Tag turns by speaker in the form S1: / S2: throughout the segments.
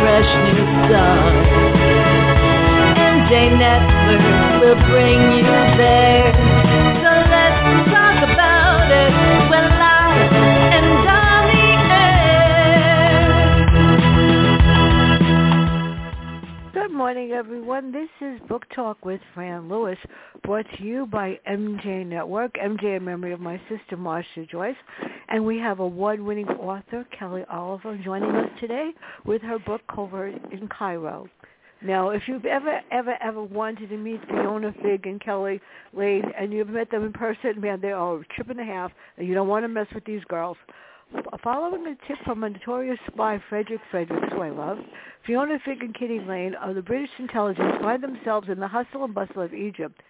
S1: fresh new start. MJ Network will bring you there.
S2: Everyone. This is Book Talk with Fran Lewis, brought to you by MJ Network, MJ in memory of my sister, Marcia Joyce. And we have award-winning author Kelly Oliver joining us today with her book, Covert in Cairo. Now, if you've ever, ever, ever wanted to meet Fiona Figg and Kelly Lane, and you've met them in person, man, they are a trip and a half, and you don't want to mess with these girls. Following a tip from a notorious spy, Fredrick Fredricks, who I love, Fiona Figg and Kitty Lane of the British intelligence find themselves in the hustle and bustle of Egypt.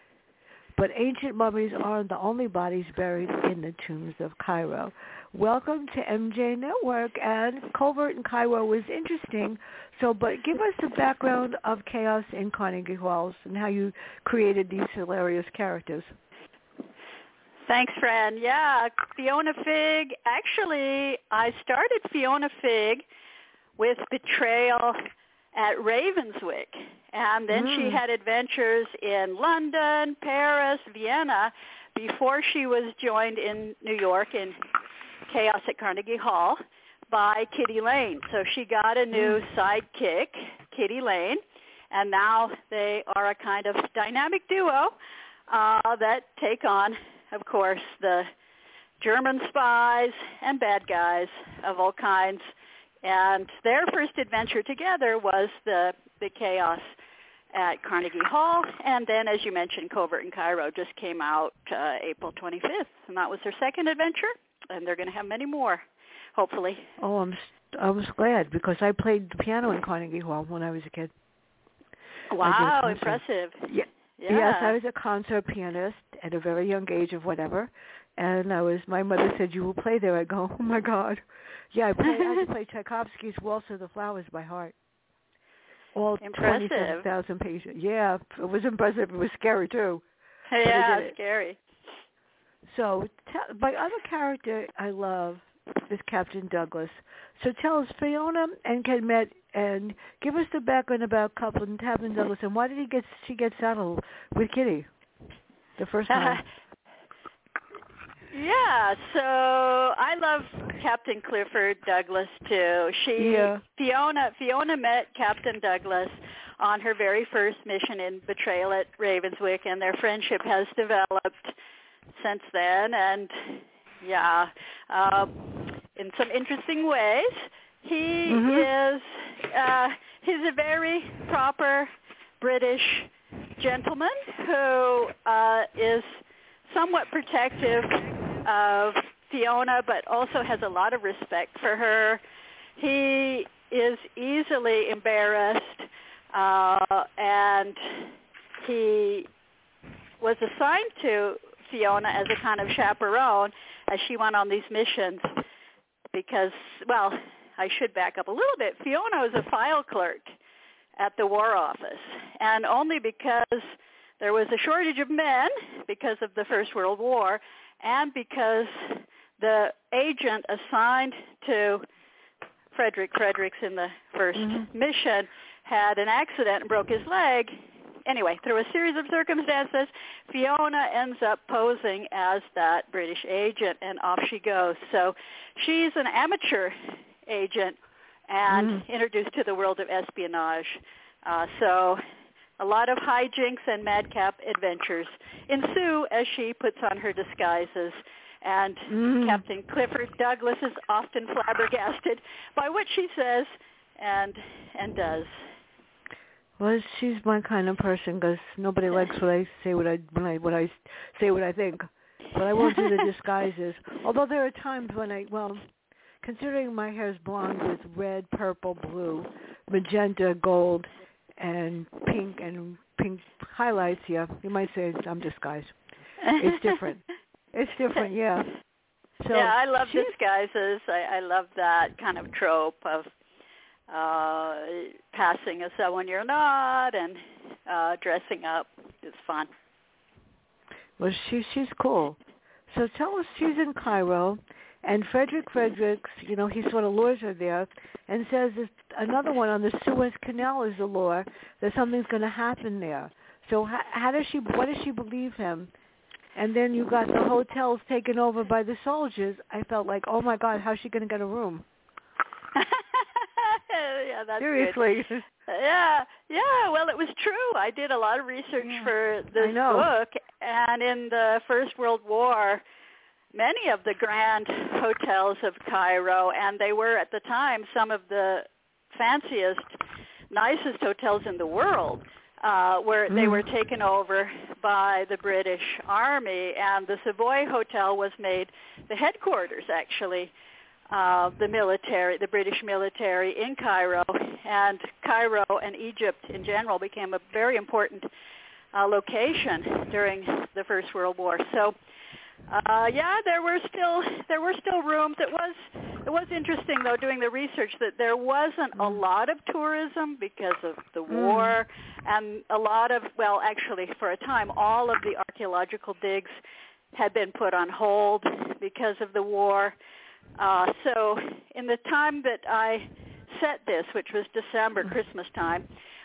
S2: But ancient mummies aren't the only bodies buried in the tombs of Cairo. Welcome to MJ Network, and Covert in Cairo was interesting. So, but give us the background of Chaos in Carnegie Halls and how you created these hilarious characters.
S3: Thanks, Fran. Yeah, Fiona Figg. Actually, I started Fiona Figg with Betrayal at Ravenswick. And then
S2: Mm.
S3: she had adventures in London, Paris, Vienna before she was joined in New York in Chaos at Carnegie Hall by Kitty Lane. So she got a new sidekick, Kitty Lane, and now they are a kind of dynamic duo uh, that take on, of course, the German spies and bad guys of all kinds. And their first adventure together was the the chaos at Carnegie Hall, and then, as you mentioned, Covert in Cairo just came out uh, April 25th, and that was their second adventure, and they're going to have many more, hopefully.
S2: Oh, I'm I was glad because I played the piano in Carnegie Hall when I was a kid.
S3: Wow,
S2: concert.
S3: impressive.
S2: Yeah.
S3: Yeah.
S2: Yes, I was a concert pianist at a very young age of whatever, and I was. My mother said, "You will play there." I go, "Oh my God!" Yeah, I played. I play Tchaikovsky's Waltz of the Flowers by heart. All
S3: Impressive.
S2: thousand pages. Yeah, it was impressive. It was scary too.
S3: Yeah,
S2: it.
S3: scary.
S2: So, t- my other character I love is Captain Douglas. So, tell us, Fiona and Ken met, and give us the background about Captain Captain Douglas and why did he get she get saddled with Kitty the first time?
S3: Yeah, so I love Captain Clifford Douglas too. She
S2: Yeah.
S3: Fiona Fiona met Captain Douglas on her very first mission in Betrayal at Ravenswick and their friendship has developed since then and yeah, uh, in some interesting ways. He
S2: Mhm.
S3: is uh he's a very proper British gentleman who uh is somewhat protective of Fiona but also has a lot of respect for her. He is easily embarrassed uh and he was assigned to Fiona as a kind of chaperone as she went on these missions because well, I should back up a little bit. Fiona was a file clerk at the War Office and only because there was a shortage of men because of the First World War and because the agent assigned to Fredrick Fredricks in the 1st
S2: Mhm.
S3: mission had an accident and broke his leg. Anyway, through a series of circumstances, Fiona ends up posing as that British agent and off she goes. So she's an amateur agent and
S2: Mm.
S3: introduced to the world of espionage. Uh, so a lot of hijinks and madcap adventures ensue as she puts on her disguises. And
S2: Mm.
S3: Captain Clifford Douglas is often flabbergasted by what she says and and does.
S2: Well, she's my kind of person because nobody likes what I say what I when I when I say what I think. But I won't do the disguises. Although there are times when I well, considering my hair is blonde with red, purple, blue, magenta, gold, and pink and pink highlights, yeah, you might say I'm disguised. It's different. it's different, yeah. So
S3: yeah, I love
S2: she,
S3: disguises. I, I love that kind of trope of uh passing as someone you're not and uh dressing up. It's fun.
S2: Well, she she's cool. So tell us, she's in Cairo, and Fredrick Fredricks, you know, he sort of lures her there and says another one on the Suez Canal is the lure that something's going to happen there. So how, how does she? What does she believe him? And then you got the hotels taken over by the soldiers. I felt like, oh my God, how's she going to get a room?
S3: yeah, that's
S2: seriously.
S3: Good. Yeah, yeah. Well, it was true. I did a lot of research
S2: yeah.
S3: for this book, and in the First World War, many of the grand hotels of Cairo, and they were at the time some of the fanciest, nicest hotels in the world, uh, where they were taken over by the British Army, and the Savoy Hotel was made the headquarters, actually, uh, the military, the British military in Cairo, and Cairo and Egypt in general became a very important uh, location during the First World War. So, uh, yeah, there were still there were still rooms. It was it was interesting though doing the research that there wasn't a
S2: Mm.
S3: lot of tourism because of the war, and a lot of well, actually for a time, all of the archaeological digs had been put on hold because of the war. Uh, so in the time that I set this, which was December, Christmas time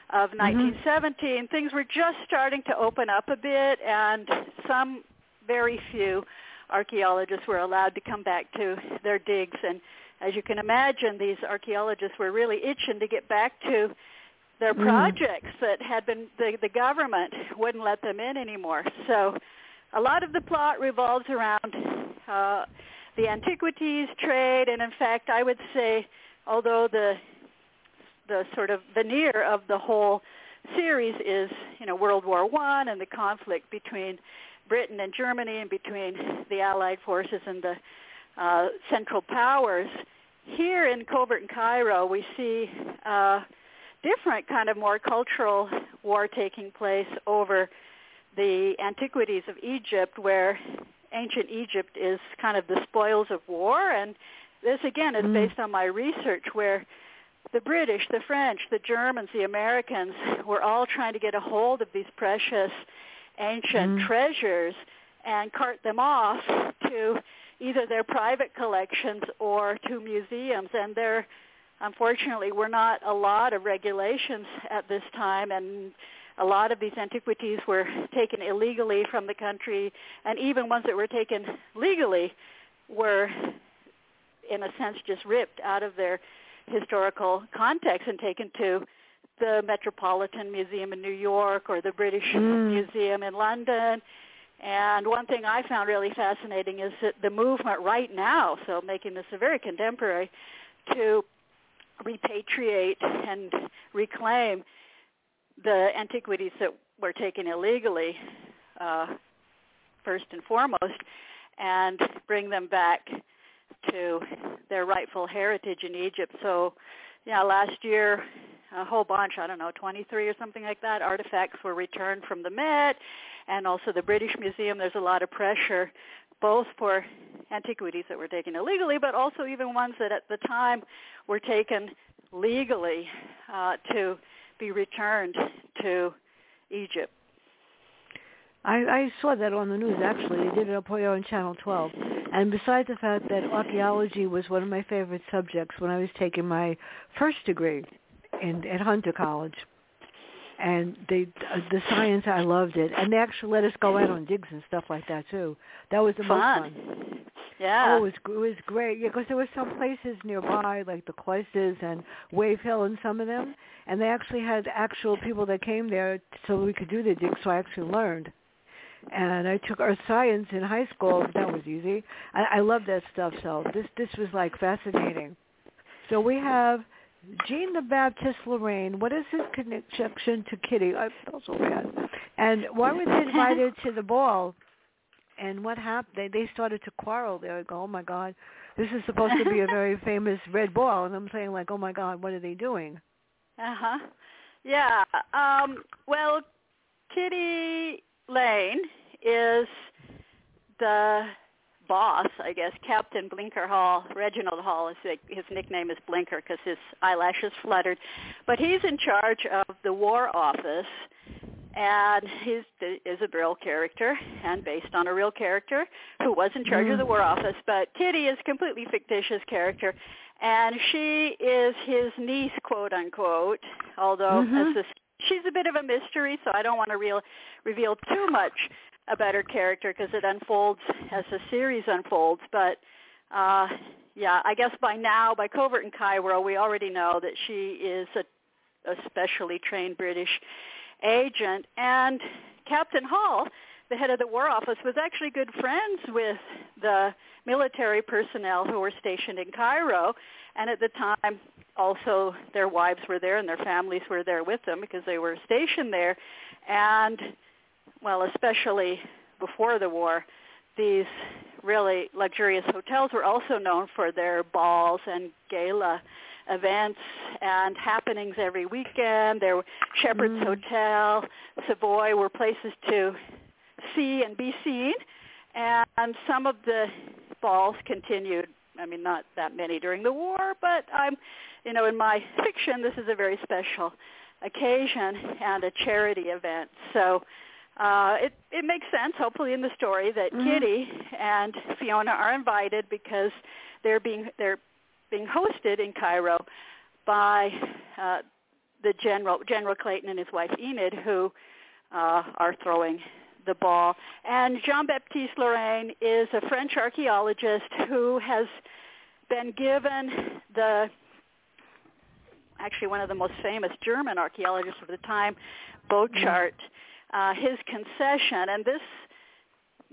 S3: of 1917, things were just starting to open up a bit, and some very few archaeologists were allowed to come back to their digs. And as you can imagine, these archaeologists were really itching to get back to their
S2: Mm.
S3: projects that had been the, the government wouldn't let them in anymore. So a lot of the plot revolves around uh, the antiquities trade, and in fact, I would say, although the the sort of veneer of the whole series is, you know, World War One and the conflict between Britain and Germany and between the Allied forces and the uh, Central Powers. Here in Covert in Cairo, we see uh, different kind of more cultural war taking place over the antiquities of Egypt, where ancient Egypt is kind of the spoils of war, and this again is
S2: Mm.
S3: based on my research where the British, the French, the Germans, the Americans were all trying to get a hold of these precious ancient
S2: Mm.
S3: treasures and cart them off to either their private collections or to museums. And there, unfortunately, were not a lot of regulations at this time, and a lot of these antiquities were taken illegally from the country, and even ones that were taken legally were, in a sense, just ripped out of their historical context and taken to the Metropolitan Museum in New York or the British
S2: Mm.
S3: Museum in London. And one thing I found really fascinating is that the movement right now, so making this a very contemporary, to repatriate and reclaim the antiquities that were taken illegally, uh, first and foremost, and bring them back to their rightful heritage in Egypt. So, yeah, last year, a whole bunch, I don't know, 23 or something like that, artifacts were returned from the Met and also the British Museum. There's a lot of pressure both for antiquities that were taken illegally, but also even ones that at the time were taken legally uh, to be returned to Egypt.
S2: I, I saw that on the news actually. They did it on Channel 12. And besides the fact that archaeology was one of my favorite subjects when I was taking my first degree in at Hunter College, and the uh, the science I loved it, and they actually let us go out on digs and stuff like that too. That was the
S3: Fun.
S2: most fun.
S3: Yeah.
S2: Oh, it was it was great. Yeah, because there were some places nearby, like the Cloisters and Wave Hill, and some of them, and they actually had actual people that came there so we could do the digs. So I actually learned. And I took earth science in high school. That was easy. I, I love that stuff. So this this was like fascinating. So we have Jean the Baptist Lorraine. What is his connection to Kitty? I felt so bad. And why were they invited to the ball? And what happened? They they started to quarrel. They would go, oh my God, this is supposed to be a very famous red ball, and I'm saying like, oh my God, what are they doing?
S3: Uh huh. Yeah. Um, well, Kitty Lane is the boss, I guess, Captain Blinker Hall. Reginald Hall is his nickname is Blinker because his eyelashes fluttered, but he's in charge of the War Office, and he's is a real character and based on a real character who was in charge mm. of the War Office. But Kitty is a completely fictitious character, and she is his niece, quote unquote. Although
S2: mm-hmm.
S3: as she's a bit of a mystery, so I don't want to real, reveal too much about better character because it unfolds as the series unfolds. But uh, yeah, I guess by now, by Covert in Cairo, we already know that she is a, a specially trained British agent. And Captain Hall, the head of the War Office, was actually good friends with the military personnel who were stationed in Cairo. And at the time, also their wives were there and their families were there with them because they were stationed there. And well, especially before the war, these really luxurious hotels were also known for their balls and gala events and happenings every weekend. There were Shepheard's mm. Hotel, Savoy were places to see and be seen. And some of the balls continued. I mean, not that many during the war, but I'm, you know, in my fiction, this is a very special occasion and a charity event. So uh, it it makes sense, hopefully, in the story that
S2: mm-hmm.
S3: Kitty and Fiona are invited because they're being they're being hosted in Cairo by uh, the general General Clayton and his wife Enid, who uh, are throwing the ball. And Jean-Baptiste Lorraine is a French archaeologist who has been given the actually one of the most famous German archaeologists of the time, Borchardt. Mm-hmm uh, his concession, and this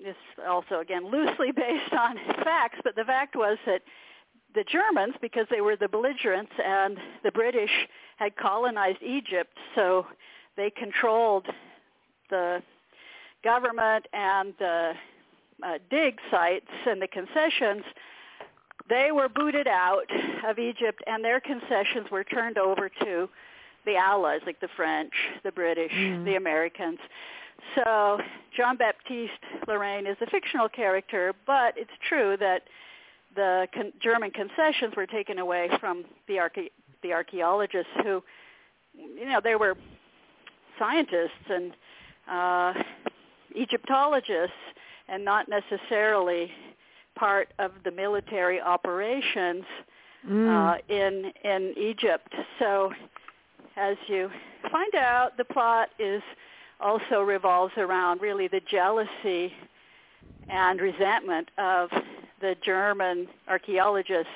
S3: is also again loosely based on facts, but the fact was that the Germans, because they were the belligerents and the British had colonized Egypt, so they controlled the government and the uh, dig sites and the concessions, they were booted out of Egypt and their concessions were turned over to the Allies, like the French, the British,
S2: mm.
S3: the Americans. So Jean-Baptiste Lorraine is a fictional character, but it's true that the con- German concessions were taken away from the, arche- the archaeologists who, you know, they were scientists and uh, Egyptologists and not necessarily part of the military operations
S2: mm.
S3: uh, in in Egypt. So as you find out, the plot is also revolves around really the jealousy and resentment of the German archaeologists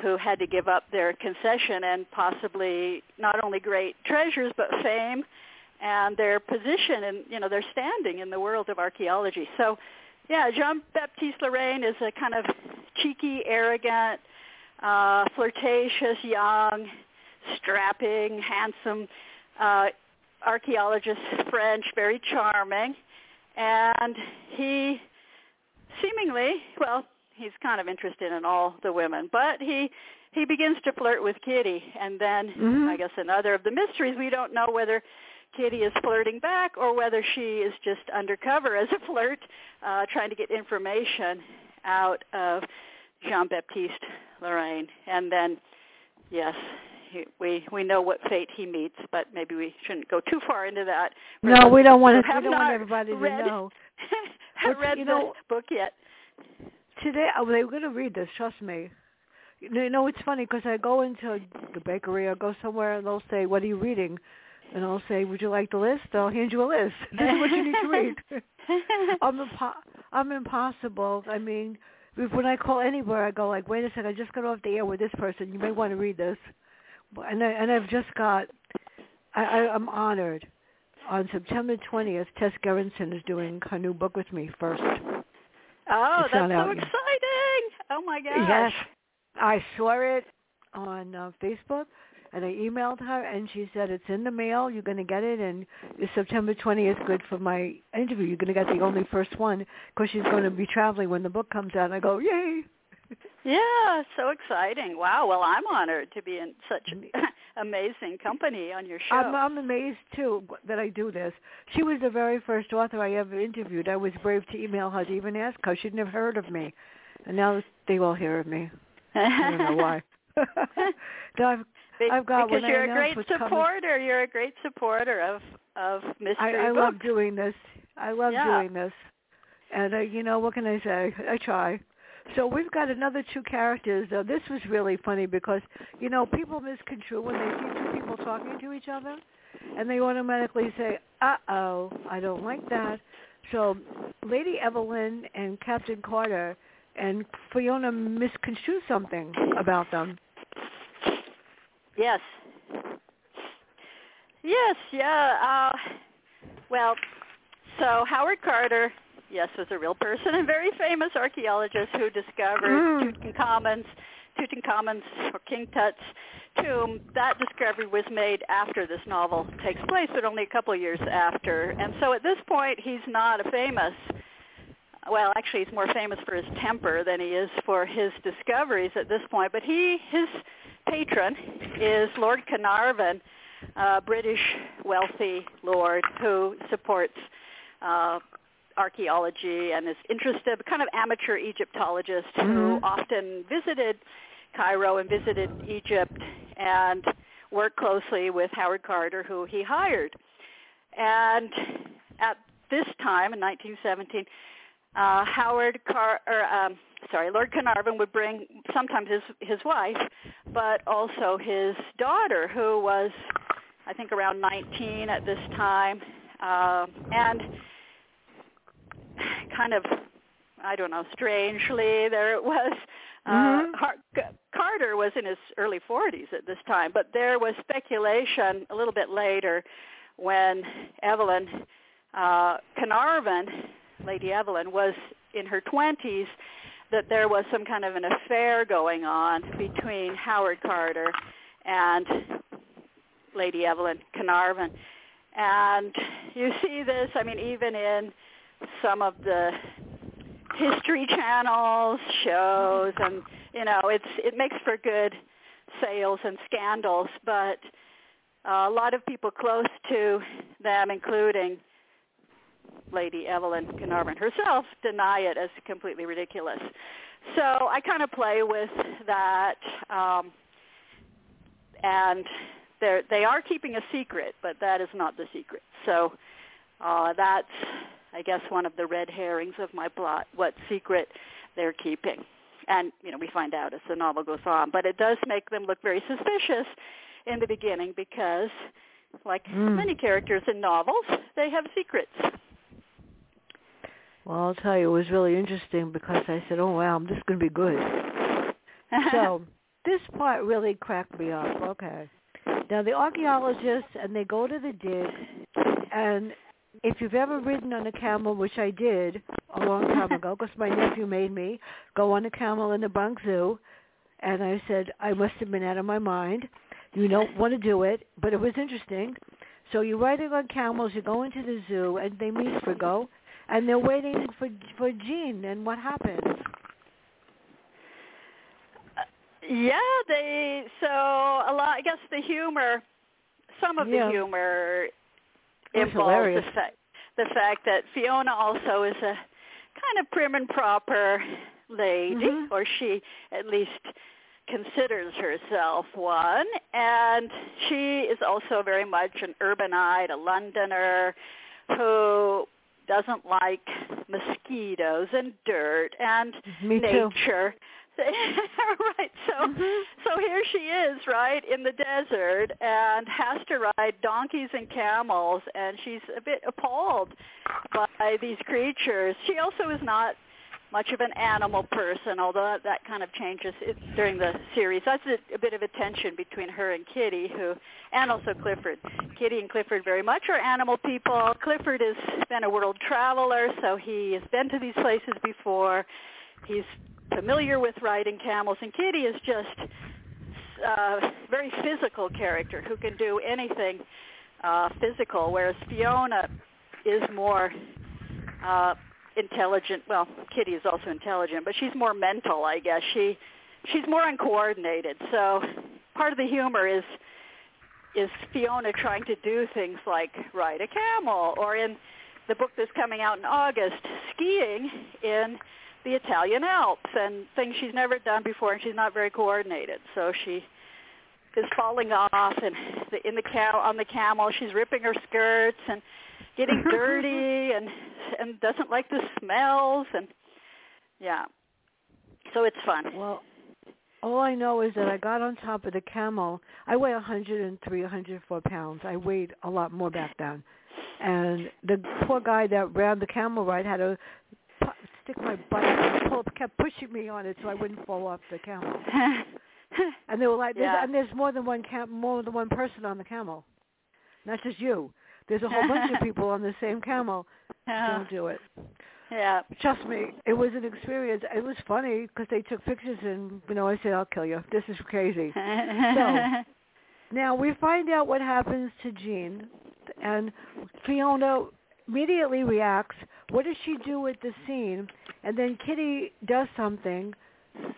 S3: who had to give up their concession and possibly not only great treasures but fame and their position and you know their standing in the world of archaeology. So yeah, Jean Baptiste Lorraine is a kind of cheeky, arrogant, uh, flirtatious, young strapping, handsome uh, archaeologist, French, very charming, and he seemingly, well, he's kind of interested in all the women, but he he begins to flirt with Kitty, and then
S2: mm-hmm.
S3: I guess another of the mysteries we don't know whether Kitty is flirting back or whether she is just undercover as a flirt, uh, trying to get information out of Jean-Baptiste Lorraine. And then, yes, he, we we know what fate he meets, but maybe we shouldn't go too far into that.
S2: No, we don't want to.
S3: We
S2: don't want everybody
S3: read,
S2: to know.
S3: have read
S2: you know,
S3: the book yet.
S2: Today, oh, they're going to read this. Trust me. You know, it's funny because I go into the bakery or go somewhere and they'll say, "What are you reading?" And I'll say, "Would you like the list?" They'll hand you a list. This is what you need to read. I'm impo- I'm impossible. I mean, when I call anywhere, I go like, "Wait a second, I just got off the air with this person. You may want to read this." And I, and I've just got I, I I'm honored. On September 20th, Tess Gerritsen is doing her new book with me first.
S3: Oh,
S2: it's
S3: that's so exciting! Oh my gosh!
S2: Yes, I saw it on uh, Facebook, and I emailed her, and she said it's in the mail. You're going to get it, and is September 20th good for my interview? You're going to get the only first one because she's going to be traveling when the book comes out. And I go, yay!
S3: Yeah, so exciting. Wow. Well, I'm honored to be in such amazing company on your show.
S2: I'm, I'm amazed too that I do this. She was the very first author I ever interviewed. I was brave to email her to even ask her. She'd never heard of me, and now they all hear of me. I don't know why. I've, I've got
S3: because you're
S2: a
S3: great supporter.
S2: Coming.
S3: You're a great supporter of of mystery
S2: I, I
S3: books.
S2: love doing this. I love
S3: yeah.
S2: doing this, and uh, you know what can I say? I try. So we've got another two characters. Uh, this was really funny because you know people misconstrue when they see two people talking to each other, and they automatically say, "Uh oh, I don't like that." So Lady Evelyn and Captain Carter and Fiona misconstrue something about them.
S3: Yes. Yes, yeah. Uh, well, so Howard Carter, yes, was a real person and very famous archaeologist who discovered
S2: Mm.
S3: Tutankhamun's Tutankhamun's or King Tut's tomb. That discovery was made after this novel takes place, but only a couple of years after. And so at this point, he's not a famous well, actually, he's more famous for his temper than he is for his discoveries at this point. But he, his patron, is Lord Carnarvon, a British wealthy lord who supports uh, archaeology and is interested, kind of amateur Egyptologist who
S2: Mhm.
S3: often visited Cairo and visited Egypt and worked closely with Howard Carter, who he hired. And at this time, in 1917, uh, Howard Car, or um, sorry, Lord Carnarvon would bring sometimes his his wife, but also his daughter, who was, I think, around 19 at this time, uh, and kind of, I don't know, strangely, there it was. Uh,
S2: Mhm.
S3: Har- Carter was in his early 40s at this time, but there was speculation a little bit later when Evelyn uh, Carnarvon Lady Evelyn, was in her 20s, that there was some kind of an affair going on between Howard Carter and Lady Evelyn Carnarvon. And you see this, I mean, even in some of the history channels, shows, and, you know, it's it makes for good sales and scandals, but uh, a lot of people close to them, including Lady Evelyn Carnarvon herself deny it as completely ridiculous. So I kind of play with that, um, and they're they are keeping a secret, but that is not the secret. So uh, that's, I guess, one of the red herrings of my plot. What secret they're keeping, and you know we find out as the novel goes on. But it does make them look very suspicious in the beginning because, like
S2: Mm.
S3: many characters in novels, they have secrets.
S2: Well, I'll tell you, it was really interesting because I said, "Oh wow, this is going to be good." so this part really cracked me up. Okay. Now the archaeologists and they go to the dig, and if you've ever ridden on a camel, which I did a long time ago, because my nephew made me go on a camel in the Bronx Zoo, and I said I must have been out of my mind. You don't want to do it, but it was interesting. So you're riding on camels, you go into the zoo, and they meet Frigo, and they're waiting for for Jean. And what happens?
S3: yeah, they so a lot. I guess the humor, some of
S2: Yeah.
S3: the humor involves the fact the fact that Fiona also is a kind of prim and proper lady,
S2: Mhm.
S3: or she at least considers herself one, and she is also very much an urbanite, a Londoner who doesn't like mosquitoes and dirt and
S2: Me too.
S3: right. So
S2: Mhm.
S3: so here she is, right, in the desert and has to ride donkeys and camels and she's a bit appalled by these creatures. She also is not much of an animal person, although that, that kind of changes it, during the series. That's a, a bit of a tension between her and Kitty, who, and also Clifford. Kitty and Clifford very much are animal people. Clifford has been a world traveler, so he has been to these places before. He's familiar with riding camels, and Kitty is just a very physical character who can do anything uh, physical, whereas Fiona is more uh, intelligent. Well, Kitty is also intelligent, but she's more mental, I guess. She she's more uncoordinated. So part of the humor is is Fiona trying to do things like ride a camel, or in the book that's coming out in August, skiing in the Italian Alps, and things she's never done before, and she's not very coordinated. So she is falling off, and the, in the cow on the camel, she's ripping her skirts and getting dirty, and and doesn't like the smells, and yeah. So it's fun.
S2: Well, all I know is that I got on top of the camel. I weigh 103, 104 pounds. I weighed a lot more back then. And the poor guy that ran the camel ride had to stick my butt and pull, kept pushing me on it so I wouldn't fall off the camel. and they were like, there's,
S3: Yeah.
S2: and there's more than one cam- more than one person on the camel, not just you. There's a whole bunch of people on the same camel. Don't do it.
S3: yeah.
S2: Trust me, it was an experience. It was funny because they took pictures and, you know, I said, I'll kill you. This is crazy. So now we find out what happens to Jean, and Fiona immediately reacts. What does she do with the scene? And then Kitty does something,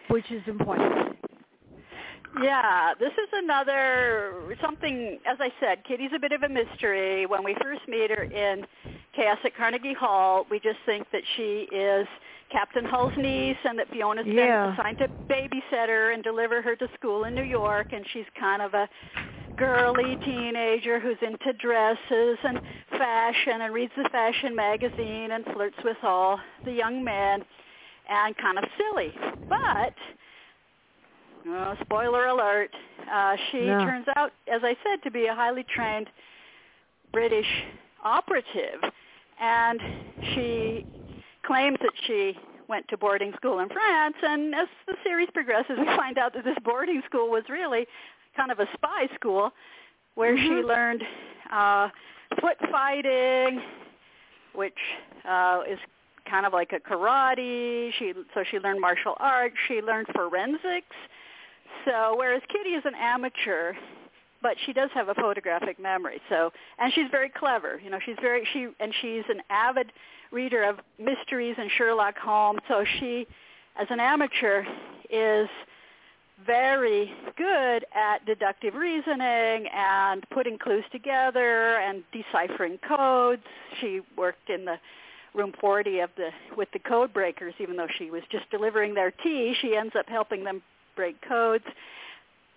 S2: which is important.
S3: Yeah, this is another something. As I said, Kitty's a bit of a mystery. When we first meet her in Chaos at Carnegie Hall, we just think that she is Captain Hull's niece, and that Fiona's
S2: Yeah.
S3: been assigned to babysit her and deliver her to school in New York, and she's kind of a girly teenager who's into dresses and fashion and reads the fashion magazine and flirts with all the young men and kind of silly. But Oh, spoiler alert. Uh, she
S2: No.
S3: turns out, as I said, to be a highly trained British operative. And she claims that she went to boarding school in France. And as the series progresses, we find out that this boarding school was really kind of a spy school where she
S2: Mhm.
S3: learned uh, foot fighting, which uh, is kind of like a karate. She so she learned martial arts. She learned forensics. So whereas Kitty is an amateur, but she does have a photographic memory. So and she's very clever. You know, she's very she and she's an avid reader of mysteries and Sherlock Holmes. So she, as an amateur, is very good at deductive reasoning and putting clues together and deciphering codes. She worked in the room 40 of the with the code breakers even though she was just delivering their tea she ends up helping them break codes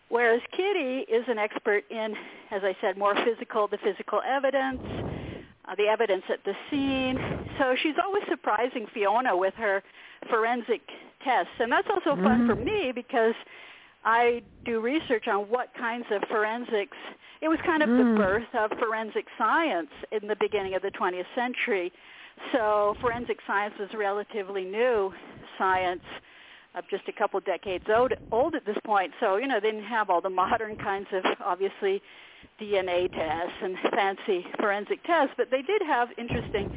S3: whereas kitty is an expert in as i said more physical the physical evidence uh, the evidence at the scene so she's always surprising fiona with her forensic tests and that's also fun
S2: Mhm.
S3: for me because i do research on what kinds of forensics it was kind of the
S2: Mm.
S3: birth of forensic science in the beginning of the 20th century so forensic science was relatively new science of just a couple decades old, old at this point. So, you know, they didn't have all the modern kinds of, obviously, DNA tests and fancy forensic tests, but they did have interesting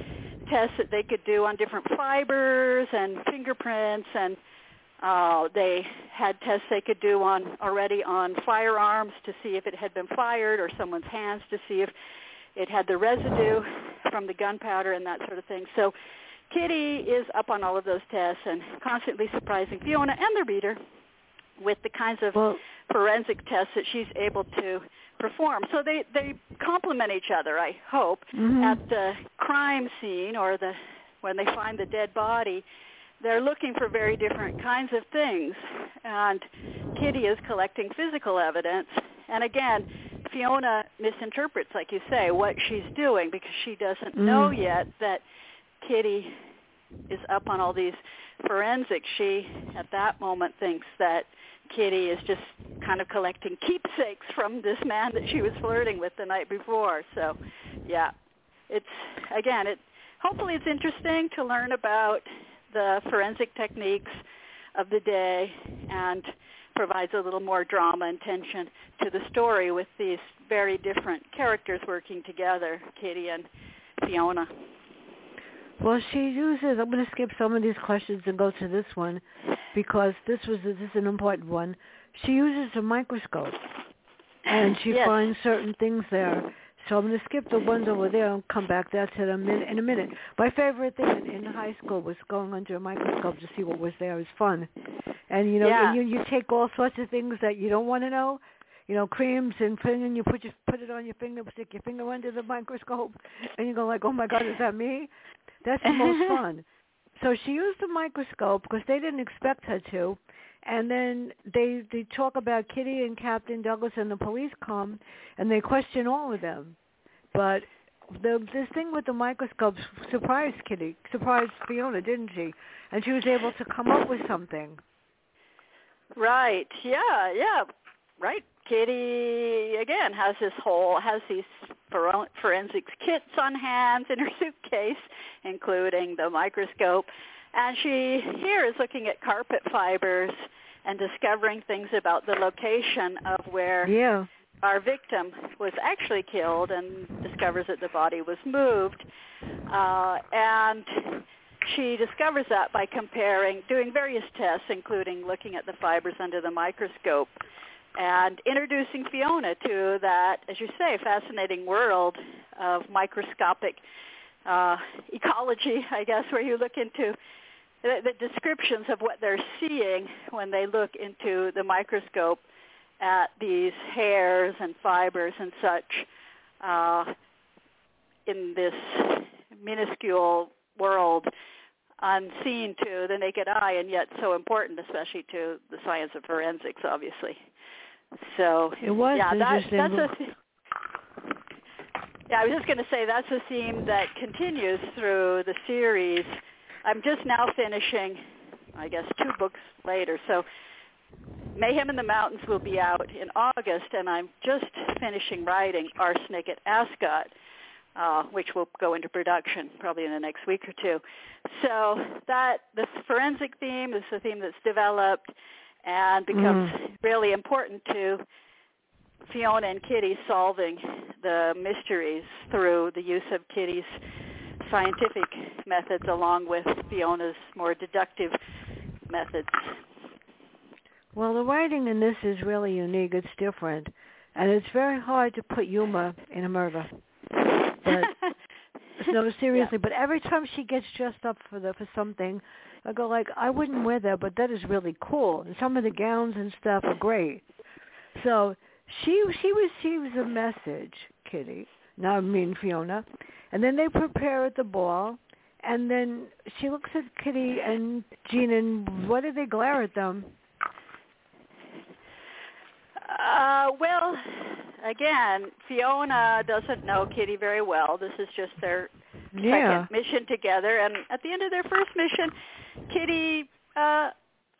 S3: tests that they could do on different fibers and fingerprints and uh, they had tests they could do on already on firearms to see if it had been fired or someone's hands to see if it had the residue from the gunpowder and that sort of thing. So Kitty is up on all of those tests and constantly surprising Fiona and the reader with the kinds of
S2: Well,
S3: forensic tests that she's able to perform. So they they complement each other, I hope.
S2: mhm.
S3: At the crime scene or the when they find the dead body, they're looking for very different kinds of things. And Kitty is collecting physical evidence. And again, Fiona misinterprets, like you say, what she's doing because she doesn't know
S2: Mm.
S3: yet that Kitty is up on all these forensics. She, at that moment, thinks that Kitty is just kind of collecting keepsakes from this man that she was flirting with the night before. So, yeah, it's again, it hopefully it's interesting to learn about the forensic techniques of the day and provides a little more drama and tension to the story with these very different characters working together, Kitty and Fiona.
S2: Well, she uses. I'm going to skip some of these questions and go to this one because this was this is an important one. She uses a microscope, and she
S3: Yes.
S2: finds certain things there. So I'm going to skip the ones over there and come back there to them in, a minute. My favorite thing in, in high school was going under a microscope to see what was there. It was fun. And, you know,
S3: Yeah.
S2: you, you take all sorts of things that you don't want to know, you know, creams and and you put your, put it on your finger, stick your finger under the microscope, and you go like, oh, my God, is that me? That's the most fun. So she used the microscope because they didn't expect her to. And then they they talk about Kitty and Captain Douglas and the police come and they question all of them. But the this thing with the microscope surprised Kitty, surprised Fiona, didn't she? And she was able to come up with something.
S3: Right. Yeah. Yeah. Right. Kitty again has this whole has these for- forensics kits on hand in her suitcase, including the microscope, and she here is looking at carpet fibers and discovering things about the location of where
S2: Yeah.
S3: our victim was actually killed and discovers that the body was moved. Uh, and she discovers that by comparing, doing various tests, including looking at the fibers under the microscope and introducing Fiona to that, as you say, fascinating world of microscopic uh, ecology, I guess, where you look into the, the descriptions of what they're seeing when they look into the microscope at these hairs and fibers and such uh, in this minuscule world unseen to the naked eye and yet so important especially to the science of forensics obviously so
S2: It was
S3: yeah that, that's a yeah i was just going to say that's a theme that continues through the series. I'm just now finishing i guess two books later. So Mayhem in the Mountains will be out in August, and I'm just finishing writing Arsenic at Ascot, uh, which will go into production probably in the next week or two. So that this forensic theme is a theme that's developed and becomes mm. really important to Fiona and Kitty solving the mysteries through the use of Kitty's scientific methods along with Fiona's more deductive methods.
S2: Well, the writing in this is really unique. It's different, and it's very hard to put humor in a murder. But no, seriously. But every time she gets dressed up for the for something, I go like, I wouldn't wear that, but that is really cool. And some of the gowns and stuff are great. So she she receives a message, Kitty. Now I mean Fiona, and then they prepare at the ball. And then she looks at Kitty and Jean, and what do they glare at them?
S3: Uh, well, again, Fiona doesn't know Kitty very well. This is just their
S2: Yeah.
S3: second mission together, and at the end of their first mission, Kitty uh,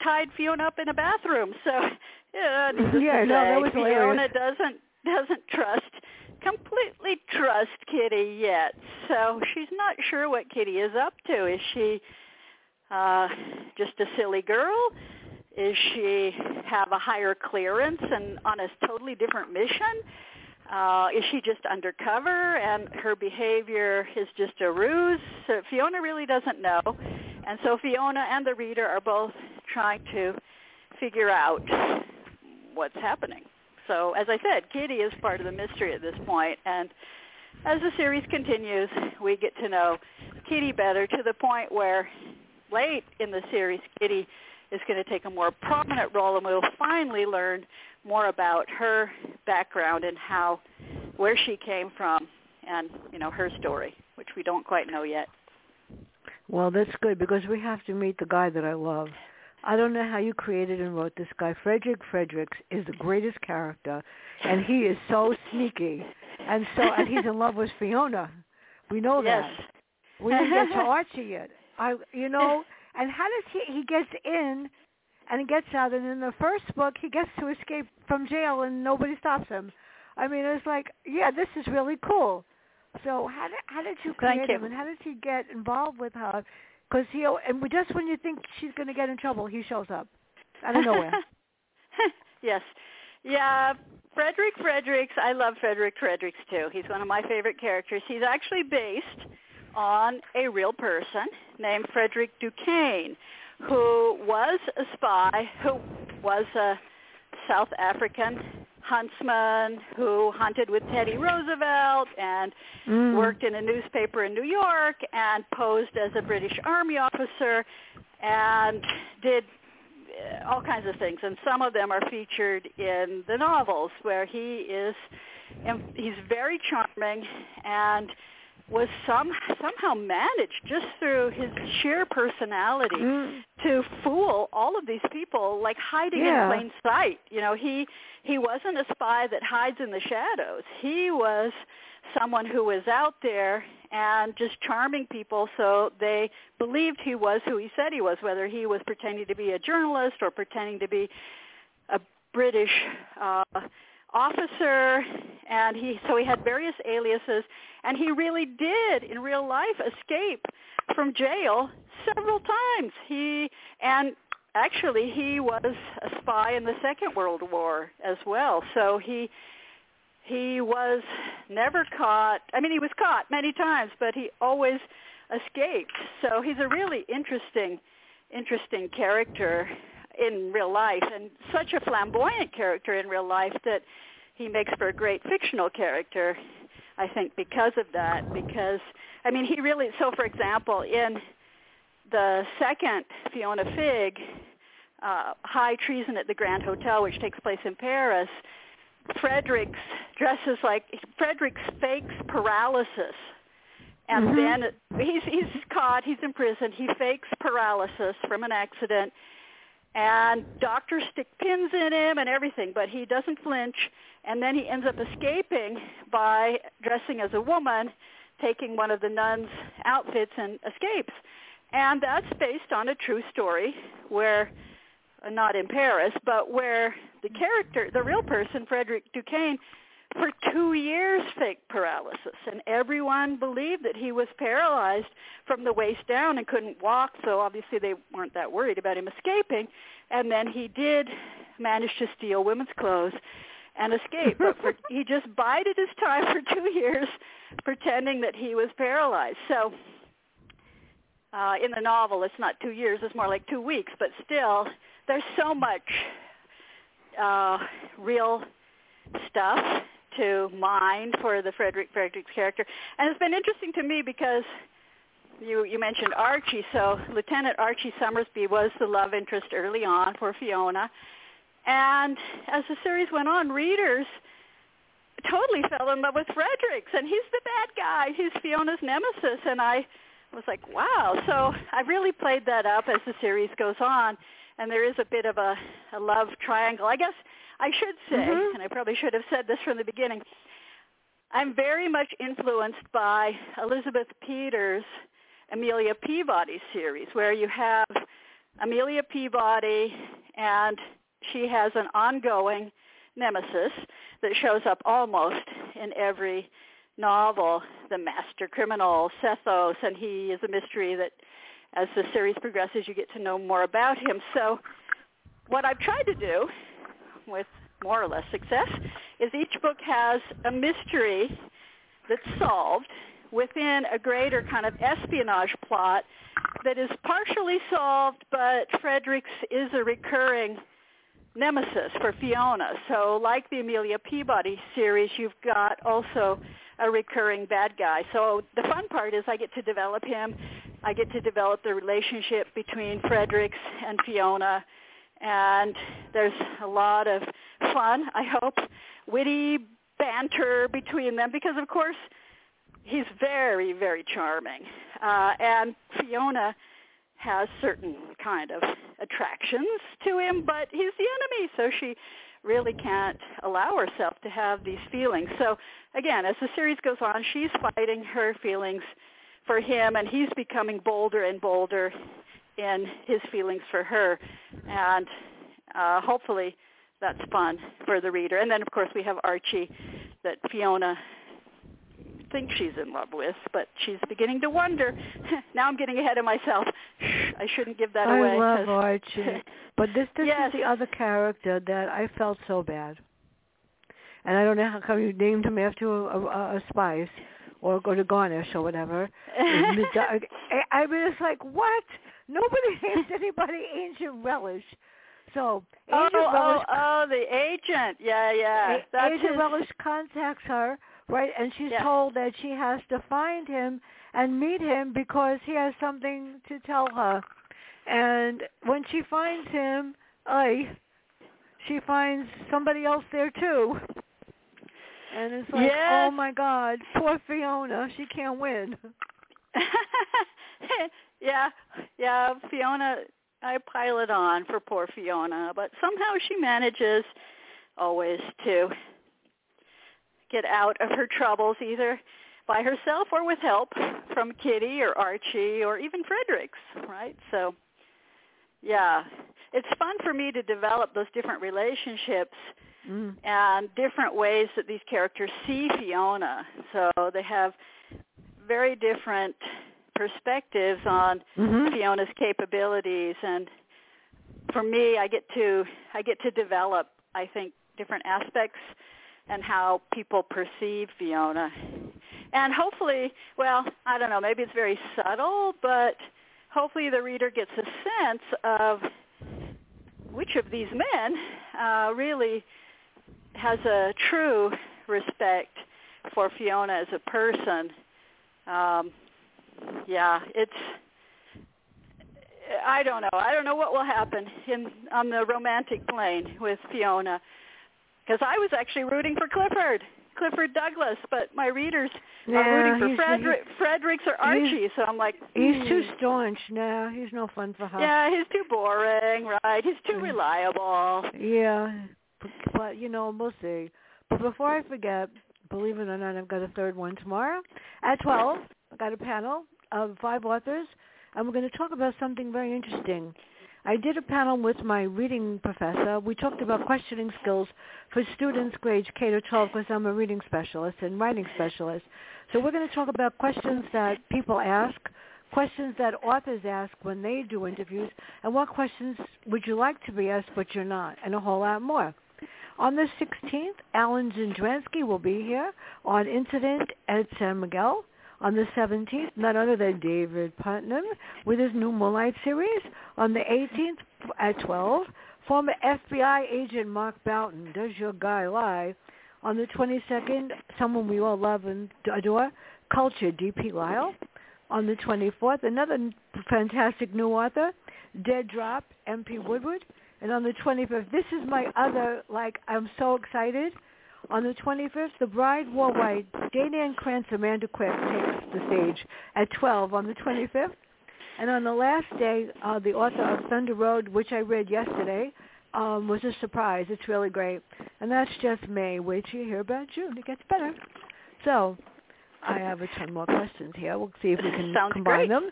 S3: tied Fiona up in a bathroom. So, yeah, needless
S2: Yeah, no, that was
S3: Fiona
S2: hilarious.
S3: doesn't doesn't trust completely trust Kitty yet. So she's not sure what Kitty is up to. Is she uh, just a silly girl? Is she have a higher clearance and on a totally different mission? Uh, is she just undercover and her behavior is just a ruse? So Fiona really doesn't know. And so Fiona and the reader are both trying to figure out what's happening. So as I said, Kitty is part of the mystery at this point, and as the series continues, we get to know Kitty better to the point where late in the series, Kitty is going to take a more prominent role, and we'll finally learn more about her background and how, where she came from, and you know her story, which we don't quite know yet.
S2: Well, that's good because we have to meet the guy that I love. I don't know how you created and wrote this guy. Fredrick Fredricks is the greatest character, and he is so sneaky, and so and he's in love with Fiona. We know
S3: Yes.
S2: that. We didn't get to Archie yet. I, you know, and how does he? He gets in, and he gets out, and in the first book, he gets to escape from jail, and nobody stops him. I mean, it's like, yeah, this is really cool. So how did how did you
S3: Thank
S2: create
S3: you.
S2: him, and how did he get involved with her? Because he and just when you think she's going to get in trouble, he shows up out of nowhere.
S3: yes. Yeah, Fredrick Fredricks, I love Fredrick Fredricks too. He's one of my favorite characters. He's actually based on a real person named Frederick Duquesne, who was a spy, who was a South African huntsman who hunted with Teddy Roosevelt and
S2: Mm.
S3: worked in a newspaper in New York and posed as a British Army officer and did uh, all kinds of things. And some of them are featured in the novels where he is, and he's very charming and was some somehow managed just through his sheer personality
S2: Mm.
S3: to fool all of these people like hiding
S2: Yeah.
S3: in plain sight you know he he wasn't a spy that hides in the shadows he was someone who was out there and just charming people so they believed he was who he said he was whether he was pretending to be a journalist or pretending to be a british uh officer and he so he had various aliases and he really did in real life escape from jail several times. He and actually he was a spy in the second world war as well. So he he was never caught. I mean he was caught many times but he always escaped. So he's a really interesting interesting character in real life and such a flamboyant character in real life that he makes for a great fictional character I think because of that because I mean he really so for example in the second Fiona Figg uh, High Treason at the Grand Hotel which takes place in Paris Fredricks dresses like Fredricks fakes paralysis and
S2: Mhm.
S3: then he's he's caught he's in prison he fakes paralysis from an accident and doctors stick pins in him and everything but he doesn't flinch and then he ends up escaping by dressing as a woman taking one of the nuns outfits and escapes. And that's based on a true story where not in Paris but where the character the real person Frederick Duquesne for two years fake paralysis and everyone believed that he was paralyzed from the waist down and couldn't walk so obviously they weren't that worried about him escaping. And then he did manage to steal women's clothes and escape but for, he just bided his time for two years pretending that he was paralyzed. So uh, in the novel it's not two years it's more like two weeks but still there's so much uh, real stuff to mine for the Fredrick Fredricks character. And it's been interesting to me because you you mentioned Archie, so Lieutenant Archie Summersby was the love interest early on for Fiona. And as the series went on, readers totally fell in love with Fredricks and he's the bad guy. He's Fiona's nemesis and I was like, wow. So I really played that up as the series goes on and there is a bit of a, a love triangle. I guess I should say,
S2: Mhm.
S3: and I probably should have said this from the beginning, I'm very much influenced by Elizabeth Peters' Amelia Peabody series, where you have Amelia Peabody and she has an ongoing nemesis that shows up almost in every novel, the master criminal, Sethos, and he is a mystery that as the series progresses you get to know more about him. So what I've tried to do with more or less success is each book has a mystery that's solved within a greater kind of espionage plot that is partially solved, but Fredricks is a recurring nemesis for Fiona. So like the Amelia Peabody series, you've got also a recurring bad guy. So the fun part is I get to develop him. I get to develop the relationship between Fredricks and Fiona. And there's a lot of fun, I hope, witty banter between them because, of course, he's very, very charming. Uh, and Fiona has certain kind of attractions to him, but he's the enemy, so she really can't allow herself to have these feelings. So again, as the series goes on, she's fighting her feelings for him, and he's becoming bolder and bolder in his feelings for her. And uh, hopefully that's fun for the reader. And then, of course, we have Archie that Fiona thinks she's in love with, but she's beginning to wonder. now I'm getting ahead of myself. I shouldn't give that
S2: I
S3: away.
S2: love
S3: 'cause-
S2: Archie. But this this
S3: Yes.
S2: is the other character that I felt so bad. And I don't know how come you named him after a, a, a spice or go to garnish or whatever. And the dark- I I mean, it's like what? Nobody named anybody ancient relish. So
S3: oh,
S2: Agent
S3: oh,
S2: Relish,
S3: oh, the agent. Yeah, yeah. That's
S2: Agent
S3: his-
S2: Relish contacts her, right, and she's
S3: Yeah.
S2: told that she has to find him and meet him because he has something to tell her. And when she finds him, I, she finds somebody else there too. And it's like, oh my God, poor Fiona, she can't win.
S3: yeah, yeah. Fiona, I pile it on for poor Fiona, but somehow she manages always to get out of her troubles either by herself or with help from Kitty or Archie or even Fredricks, right? So, yeah, it's fun for me to develop those different relationships
S2: Mm.
S3: and different ways that these characters see Fiona. So they have very different perspectives on
S2: Mhm.
S3: Fiona's capabilities and for me I get to I get to develop I think different aspects and how people perceive Fiona. And hopefully, well, I don't know, maybe it's very subtle, but hopefully the reader gets a sense of which of these men uh, really has a true respect for Fiona as a person. Um, yeah, it's I don't know. I don't know what will happen in on the romantic plane with Fiona because I was actually rooting for Clifford, Clifford Douglas, but my readers
S2: Yeah,
S3: are rooting for Fredrick, Fredricks or Archie. So I'm like,
S2: He's too
S3: hmm.
S2: staunch. No, he's no fun for her.
S3: Yeah, he's too boring, right? He's too
S2: Mm.
S3: reliable.
S2: Yeah, but, but you know, we'll see. But before I forget, believe it or not, I've got a third one tomorrow at 12. I've got a panel of five authors, and we're going to talk about something very interesting. I did a panel with my reading professor. We talked about questioning skills for students grades K to 12 because I'm a reading specialist and writing specialist. So we're going to talk about questions that people ask, questions that authors ask when they do interviews, and what questions would you like to be asked but you're not, and a whole lot more. On the 16th, Alan Zindranski will be here on Incident at San Miguel. On the 17th, none other than David Putnam with his new Moonlight series. On the 18th at 12, former FBI agent Mark Boughton, Does Your Guy Lie? On the 22nd, someone we all love and adore, Culture, D.P. Lyle. On the 24th, another fantastic new author, Dead Drop, M.P. Woodward. And on the 25th, this is my other, like, I'm so excited. On the 25th, The Bride Wore White, Jayne Ann Krentz, Amanda Quick takes the stage at 12 on the 25th. And on the last day, uh, the author of Thunder Road, which I read yesterday, um, was a surprise. It's really great. And that's just May. Wait till you hear about June. It gets better. So I have a ton more questions here. We'll see if we can
S3: Sounds
S2: combine
S3: great.
S2: them.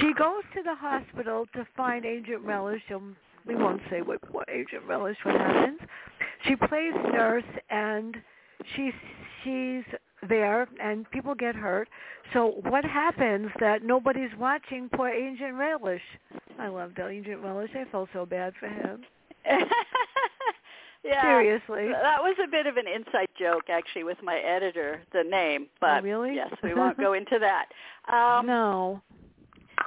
S2: She goes to the hospital to find Agent Relish. We won't say what, what Agent Relish, what happens. She plays nurse, and she's she's there, and people get hurt. So what happens that nobody's watching poor Agent Relish? I loved Agent Relish. I felt so bad for him.
S3: yeah.
S2: Seriously.
S3: That was a bit of an inside joke actually with my editor, the name. But
S2: Oh, really?
S3: yes, we won't go into that. Um
S2: no.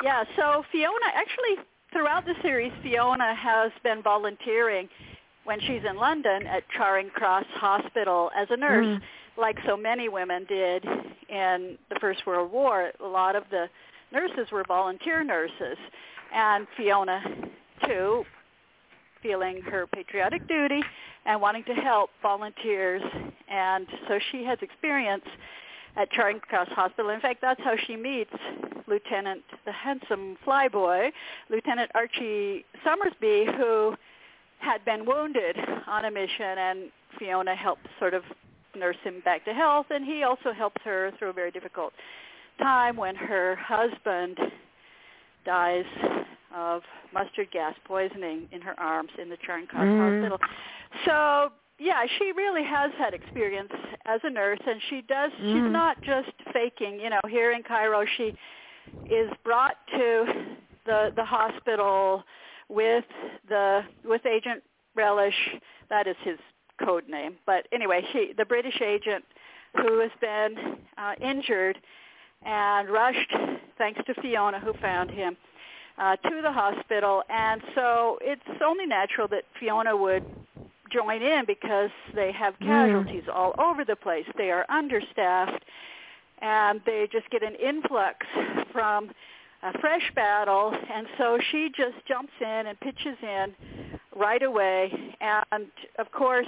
S3: yeah, so Fiona actually throughout the series Fiona has been volunteering when she's in London at Charing Cross Hospital as a nurse.
S2: Mm.
S3: like so many women did in the First World War, a lot of the nurses were volunteer nurses. And Fiona, too, feeling her patriotic duty and wanting to help volunteers. And so she has experience at Charing Cross Hospital. In fact, that's how she meets Lieutenant, the handsome flyboy, Lieutenant Archie Summersby, who had been wounded on a mission, and Fiona helped sort of nurse him back to health, and he also helps her through a very difficult time when her husband dies of mustard gas poisoning in her arms in the Cross
S2: Mhm.
S3: Hospital. So yeah, she really has had experience as a nurse, and she does. She's
S2: Mhm.
S3: not just faking. You know, here in Cairo, she is brought to the the hospital with the with Agent Relish. That is his code name. But anyway, she the British agent who has been uh, injured and rushed, thanks to Fiona who found him, uh, to the hospital, and so it's only natural that Fiona would join in because they have
S2: Mm.
S3: casualties all over the place. They are understaffed, and they just get an influx from a fresh battle, and so she just jumps in and pitches in right away. And of course,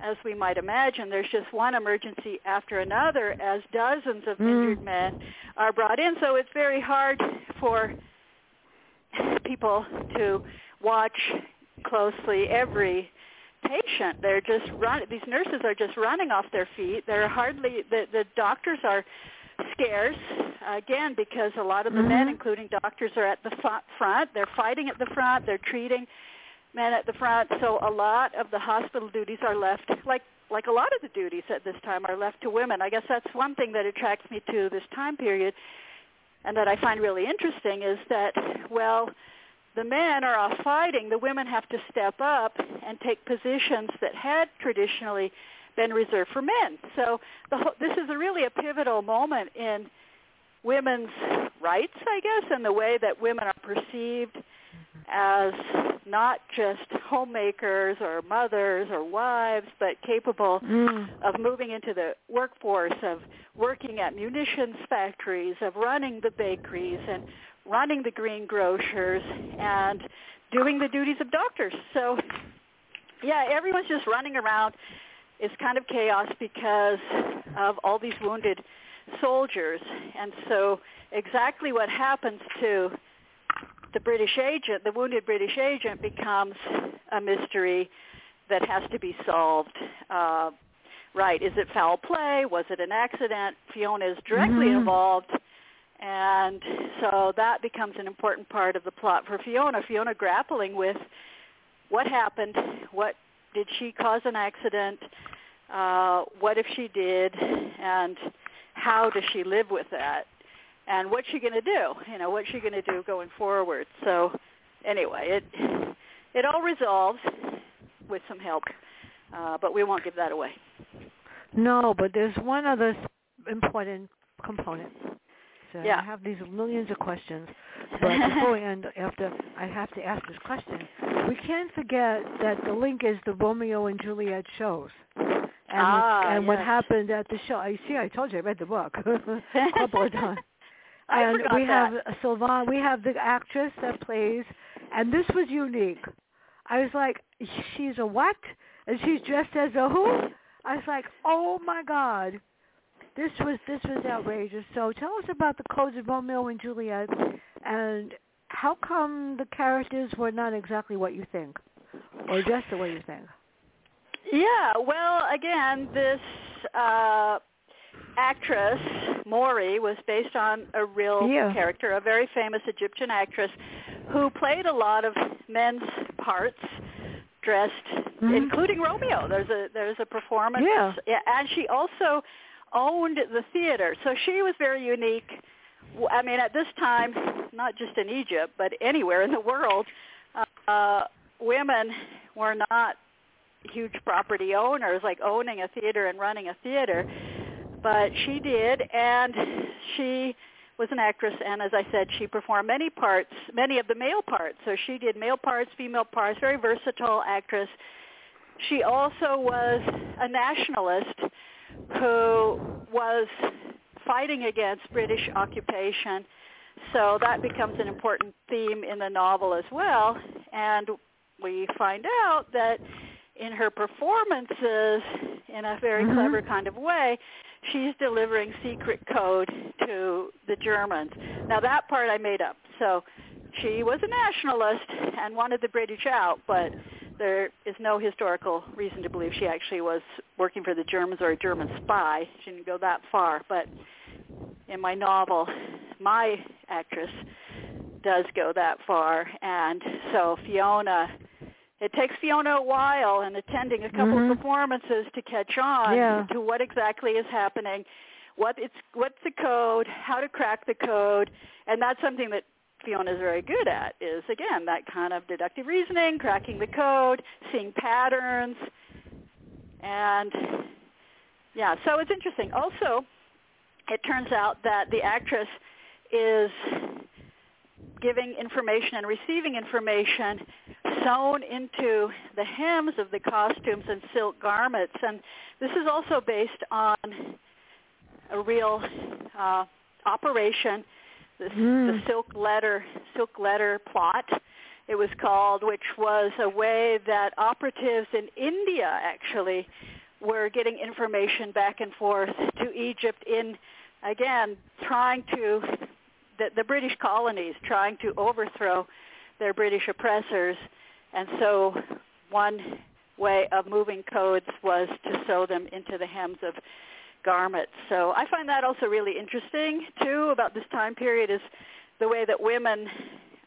S3: as we might imagine, there's just one emergency after another as dozens of
S2: Mm.
S3: injured men are brought in. So it's very hard for people to watch closely every patient. They're just run. These nurses are just running off their feet. They're hardly. The, the doctors are scarce again because a lot of the men,
S2: Mhm.
S3: including doctors, are at the front. They're fighting at the front. They're treating men at the front. So a lot of the hospital duties are left, like like a lot of the duties at this time are left to women. I guess that's one thing that attracts me to this time period, and that I find really interesting is that well, the men are off fighting. The women have to step up and take positions that had traditionally been reserved for men. So the whole, this is a really a pivotal moment in women's rights, I guess, and the way that women are perceived as not just homemakers or mothers or wives, but capable
S2: Mm.
S3: of moving into the workforce, of working at munitions factories, of running the bakeries and running the greengrocers and doing the duties of doctors. So yeah, everyone's just running around. It's kind of chaos because of all these wounded soldiers. And so exactly what happens to the British agent, the wounded British agent becomes a mystery that has to be solved. Uh, right, is it foul play? Was it an accident? Fiona is directly
S2: Mhm.
S3: involved. And so that becomes an important part of the plot for Fiona. Fiona grappling with what happened, what did she cause an accident, uh, what if she did, and how does she live with that, and what's she going to do? You know, what's she going to do going forward? So, anyway, it it all resolves with some help, uh, but we won't give that away.
S2: No, but there's one other important component. So
S3: Yeah.
S2: I have these millions of questions, but before we end, after I have to ask this question, we can't forget that the link is the Romeo and Juliet shows, and
S3: Ah,
S2: and what happened at the show. I see. I told you I read the book a couple of times.
S3: I
S2: and we
S3: that.
S2: have Sylvan. We have the actress that plays, and this was unique. I was like, she's a what? And she's dressed as a who? I was like, oh my god, this was this was outrageous. So tell us about the codes of Romeo and Juliet, and how come the characters were not exactly what you think, or just the way you think?
S3: Yeah, well, again, this uh, actress, Maury, was based on a real
S2: Yeah.
S3: character, a very famous Egyptian actress who played a lot of men's parts dressed
S2: Mhm.
S3: including Romeo. There's a there's a performance
S2: Yeah.
S3: and she also owned the theater. So she was very unique. I mean, at this time, not just in Egypt, but anywhere in the world, uh, women were not huge property owners, like owning a theater and running a theater. But she did, and she was an actress, and as I said, she performed many parts, many of the male parts. So she did male parts, female parts, very versatile actress. She also was a nationalist who was fighting against British occupation. So that becomes an important theme in the novel as well. And we find out that in her performances, in a very
S2: Mhm.
S3: clever kind of way, she's delivering secret code to the Germans. Now that part I made up. So she was a nationalist and wanted the British out, but there is no historical reason to believe she actually was working for the Germans or a German spy. She didn't go that far, but in my novel, my actress does go that far, and so Fiona. It takes Fiona a while and attending a couple
S2: Mhm.
S3: of performances to catch on
S2: Yeah.
S3: to what exactly is happening, what it's what's the code, how to crack the code, and that's something that Fiona is very good at is again that kind of deductive reasoning, cracking the code, seeing patterns, and yeah, so it's interesting. Also, it turns out that the actress is giving information and receiving information sewn into the hems of the costumes and silk garments. And this is also based on a real uh, operation, the,
S2: Mm.
S3: the silk letter silk letter plot. It was called, which was a way that operatives in India actually were getting information back and forth to Egypt in, again, trying to, the, the British colonies, trying to overthrow their British oppressors. And so one way of moving codes was to sew them into the hems of garments. So I find that also really interesting too about this time period is the way that women,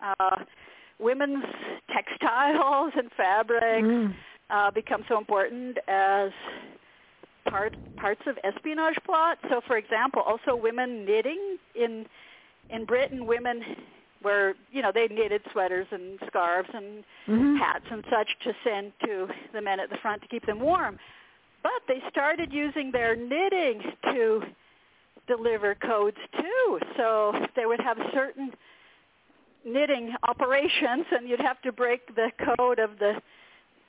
S3: uh, women's textiles and fabrics
S2: Mm.
S3: uh, become so important as part parts of espionage plot. So, for example, also women knitting in in Britain, women were you know they knitted sweaters and scarves and
S2: Mhm.
S3: hats and such to send to the men at the front to keep them warm. But they started using their knitting to deliver codes too. So they would have certain knitting operations and you'd have to break the code of the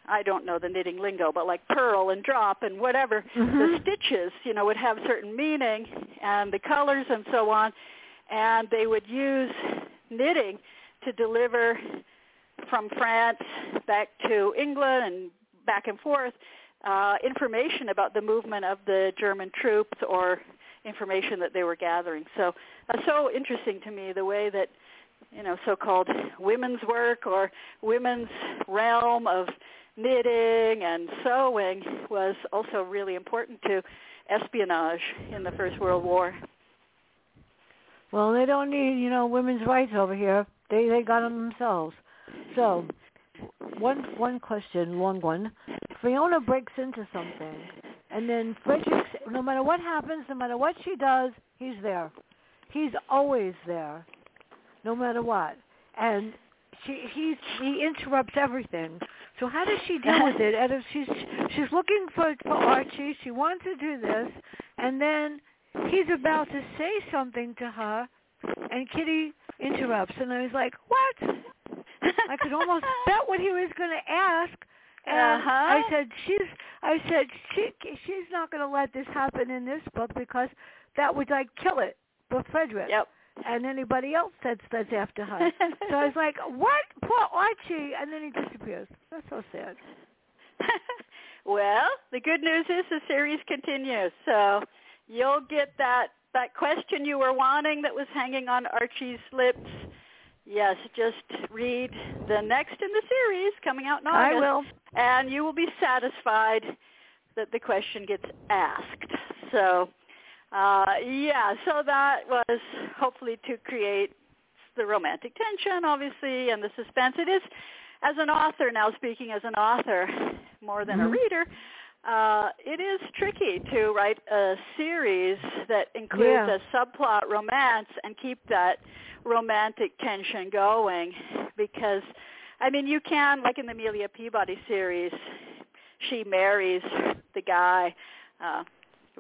S3: I don't know the knitting lingo, but like purl and drop and whatever, the
S2: Mhm.
S3: stitches, you know, would have certain meaning and the colors and so on. And they would use knitting to deliver from France back to England and back and forth uh, information about the movement of the German troops or information that they were gathering. So uh, so interesting to me the way that you know so-called women's work or women's realm of knitting and sewing was also really important to espionage in the First World War.
S2: Well, they don't need, you know, women's rights over here. They they got them themselves. So, one one question, long one. Fiona breaks into something, and then Fredrick, no matter what happens, no matter what she does, he's there. He's always there, no matter what. And she he's he interrupts everything. So how does she deal with it? And if she's she's looking for for Archie, she wants to do this, and then he's about to say something to her, and Kitty interrupts, and I was like, "What?" I could almost bet what he was going to ask. And
S3: Uh-huh.
S2: I said, "She's," I said, "She, she's not going to let this happen in this book because that would like kill it for Fredrick
S3: Yep.
S2: and anybody else that's that's after her." so I was like, "What? Poor Archie!" And then he disappears. That's so sad.
S3: well, the good news is the series continues, so you'll get that that question you were wanting that was hanging on Archie's lips. Yes, just read the next in the series coming out in
S2: I will.
S3: and you will be satisfied that the question gets asked. So, uh, yeah, so that was hopefully to create the romantic tension, obviously, and the suspense. It is, as an author now, speaking as an author more than a
S2: Mhm.
S3: reader, uh, it is tricky to write a series that includes
S2: Yeah.
S3: a subplot romance and keep that romantic tension going because I mean you can like in the Amelia Peabody series she marries the guy uh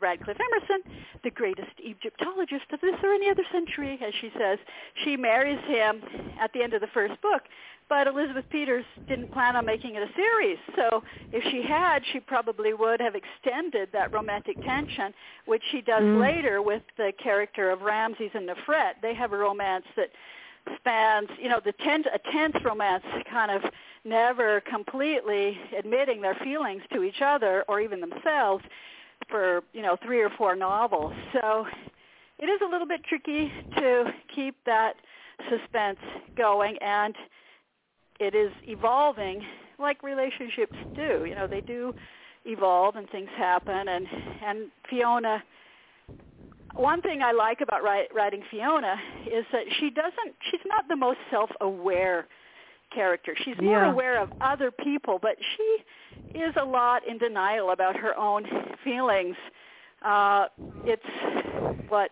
S3: Radcliffe Emerson, the greatest Egyptologist of this or any other century, as she says. She marries him at the end of the first book, but Elizabeth Peters didn't plan on making it a series. So if she had, she probably would have extended that romantic tension, which she does
S2: Mm.
S3: later with the character of Ramses and Nefret. They have a romance that spans, you know, the ten, a tense romance, kind of never completely admitting their feelings to each other or even themselves for you know three or four novels. So it is a little bit tricky to keep that suspense going, and it is evolving like relationships do. You know, they do evolve and things happen, and and Fiona. One thing I like about writing Fiona is that she doesn't. She's not the most self-aware character. She's more
S2: Yeah.
S3: aware of other people, but she is a lot in denial about her own feelings. Uh, it's what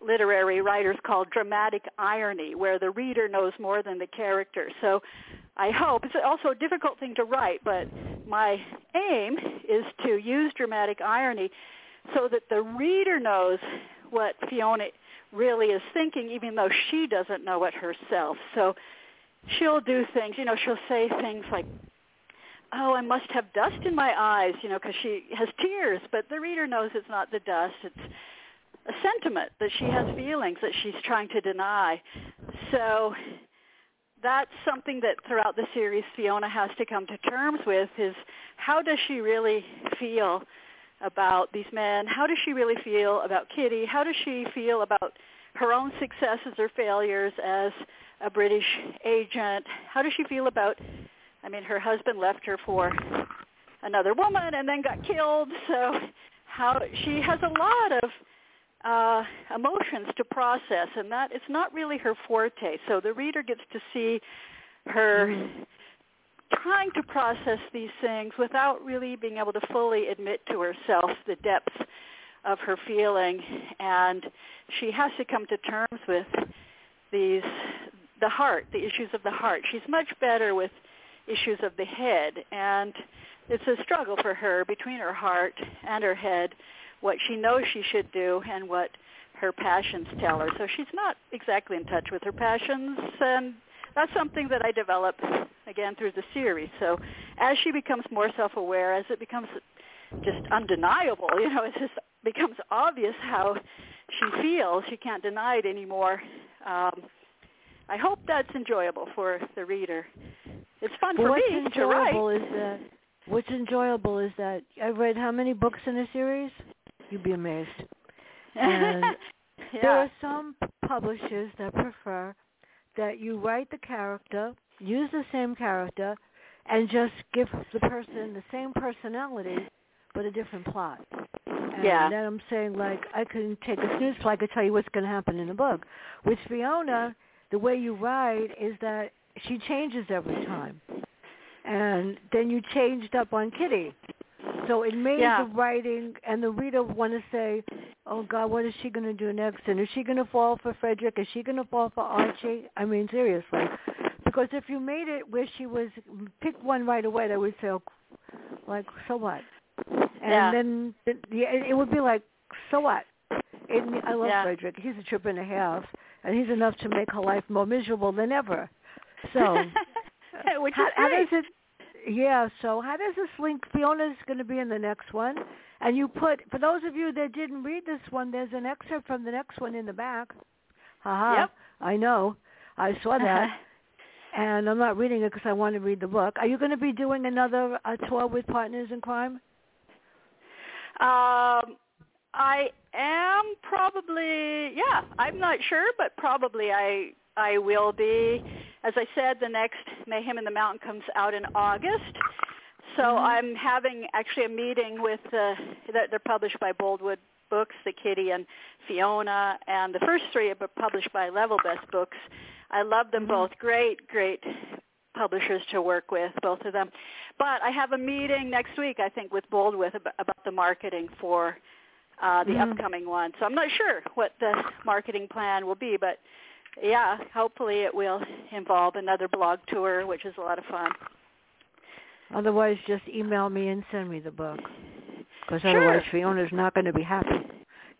S3: literary writers call dramatic irony, where the reader knows more than the character. So I hope, it's also a difficult thing to write, but my aim is to use dramatic irony so that the reader knows what Fiona really is thinking, even though she doesn't know it herself. So she'll do things, you know, she'll say things like, oh, I must have dust in my eyes, you know, because she has tears, but the reader knows it's not the dust. It's a sentiment that she has feelings that she's trying to deny. So that's something that throughout the series Fiona has to come to terms with is how does she really feel about these men? How does she really feel about Kitty? How does she feel about her own successes or failures as a British agent? How does she feel about I mean her husband left her for another woman and then got killed. So how she has a lot of uh, emotions to process, and that it's not really her forte. So the reader gets to see her trying to process these things without really being able to fully admit to herself the depths of her feeling, and she has to come to terms with these the heart, the issues of the heart. She's much better with issues of the head, and it's a struggle for her between her heart and her head what she knows she should do and what her passions tell her. So she's not exactly in touch with her passions, and that's something that I develop again through the series. So as she becomes more self-aware, as it becomes just undeniable, you know, it just becomes obvious how she feels. She can't deny it anymore. Um, I hope that's enjoyable for the reader. It's fun
S2: well,
S3: for
S2: what's
S3: me
S2: enjoyable
S3: to
S2: write. Is that, what's enjoyable is that I've read how many books in a series? You'd be amazed. And
S3: yeah.
S2: there are some publishers that prefer that you write the character, use the same character, and just give the person the same personality but a different plot. And
S3: yeah.
S2: then I'm saying like I can take a snooze play, I could tell you what's going to happen in the book. With Fiona, the way you write is that she changes every time. And then you changed up on Kitty. So it made
S3: yeah.
S2: the writing and the reader want to say, "Oh God, what is she going to do next? And is she going to fall for Fredrick? Is she going to fall for Archie?" I mean, seriously, because if you made it where she was pick one right away, they would say, oh, "Like, so what?" And
S3: yeah.
S2: then it, it would be like, "So what?" It, I love
S3: yeah.
S2: Fredrick. He's a trip and a half, and he's enough to make her life more miserable than ever. So,
S3: Which
S2: how,
S3: is
S2: how does it? Yeah. So how does this link? Fiona's going to be in the next one, and you put for those of you that didn't read this one, there's an excerpt from the next one in the back. Haha.
S3: Yep.
S2: I know. I saw that. and I'm not reading it because I want to read the book. Are you going to be doing another uh, tour with Partners in Crime?
S3: Um, I am probably yeah. I'm not sure, but probably I I will be. As I said, the next Mayhem in the Mountain comes out in August. So
S2: Mhm.
S3: I'm having actually a meeting with uh, that they're published by Boldwood Books, the Kitty and Fiona, and the first three are published by Level Best Books. I love them
S2: Mhm.
S3: both. Great, great publishers to work with, both of them. But I have a meeting next week, I think, with Boldwood about, about the marketing for uh, the
S2: Mhm.
S3: upcoming one. So I'm not sure what the marketing plan will be, but yeah, hopefully it will involve another blog tour, which is a lot of fun.
S2: Otherwise, just email me and send me the book. Because
S3: Sure.
S2: otherwise, Fiona's not going to be happy